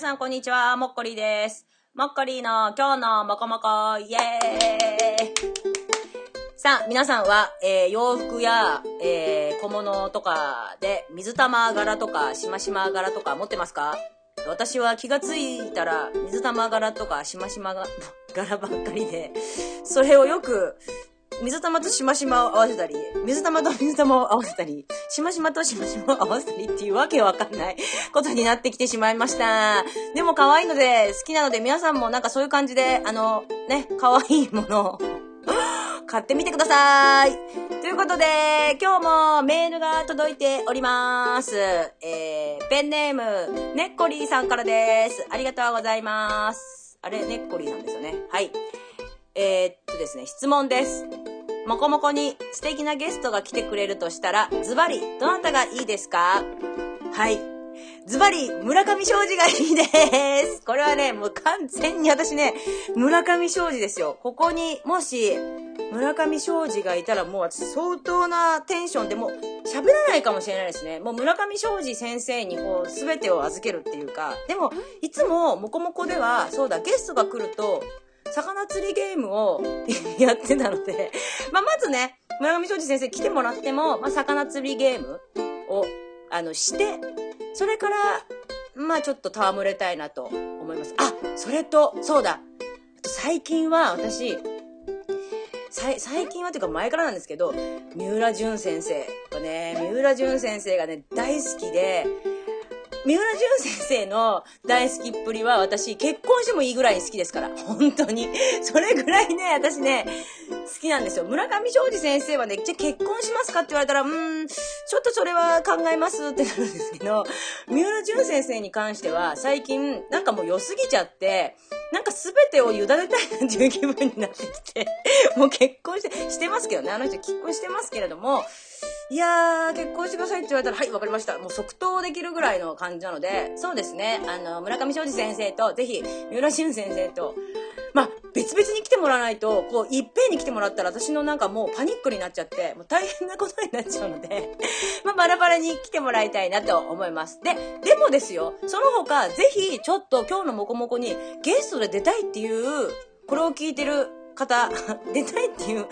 さんこんにちは、もっこりです。もっこりの今日のもこもこ、イエーイ。さあ、皆さんは、えー、洋服や、えー、小物とかで水玉柄とかしましま柄とか持ってますか？私は気がついたら水玉柄とかしましま 柄ばっかりで、それをよく水玉としましまを合わせたり、水玉と水玉を合わせたり、しましまとしましまを合わせたりっていうわけわかんない ことになってきてしまいました。でも可愛いので、好きなので皆さんもなんかそういう感じで、あの、ね、可愛いものを 買ってみてください。ということで、今日もメールが届いております。えー、ペンネーム、ねっこりーさんからです。ありがとうございます。あれ、ねっこりーなんですよね。はい。えー、っとですね、質問です。もこもこに素敵なゲストが来てくれるとしたら、ズバリ、どなたがいいですか？はい。ズバリ、村上正治がいいです。これはね、もう完全に私ね、村上正治ですよ。ここに、もし、村上正治がいたらもう相当なテンションでもう喋らないかもしれないですね。もう村上正治先生にこう全てを預けるっていうか。でも、いつももこもこでは、そうだ、ゲストが来ると、りゲームを やってたのでまあ、まずね、村上正治先生来てもらっても、まあ、魚釣りゲームを、あの、して、それから、まあ、ちょっと戯れたいなと思います。あ、それと、そうだ。最近は私、最近はというか前からなんですけど、三浦淳先生がね、三浦淳先生がね、大好きで、三浦淳先生の大好きっぷりは私結婚してもいいぐらい好きですから。本当に。それぐらいね、私ね、好きなんですよ。村上正治先生はね、じゃ結婚しますかって言われたら、うん、ちょっとそれは考えますってなるんですけど、三浦淳先生に関しては最近なんかもう良すぎちゃって、なんか全てを委ねたいなっていう気分になってきて、もう結婚して、してますけどね、あの人結婚してますけれども、いやー、結婚してくださいって言われたら、はい、わかりました。もう即答できるぐらいの感じなので、そうですね、あの、村上正治先生と、ぜひ、三浦俊先生と、まあ、別々に来てもらわないと、こう、いっぺんに来てもらったら、私のなんかもうパニックになっちゃって、もう大変なことになっちゃうので、まあ、バラバラに来てもらいたいなと思います。で、でもですよ、その他、ぜひ、ちょっと今日のモコモコにゲストで出たいっていう、これを聞いてる方、出たいっていう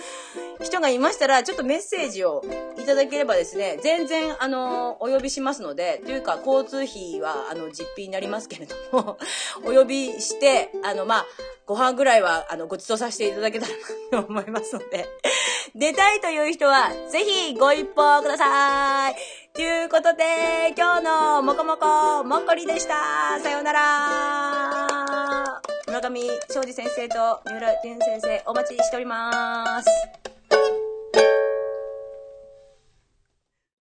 人がいましたら、ちょっとメッセージをいただければですね、全然、あの、お呼びしますので、というか、交通費は、あの、実費になりますけれども、お呼びして、あの、まあ、ご飯ぐらいは、あの、ご馳走させていただけたらなと思いますので、出たいという人は、ぜひご一報ください。ということで、今日のもこもこ、もっこりでした。さようなら。村上庄司先生と三浦淳先生お待ちしております。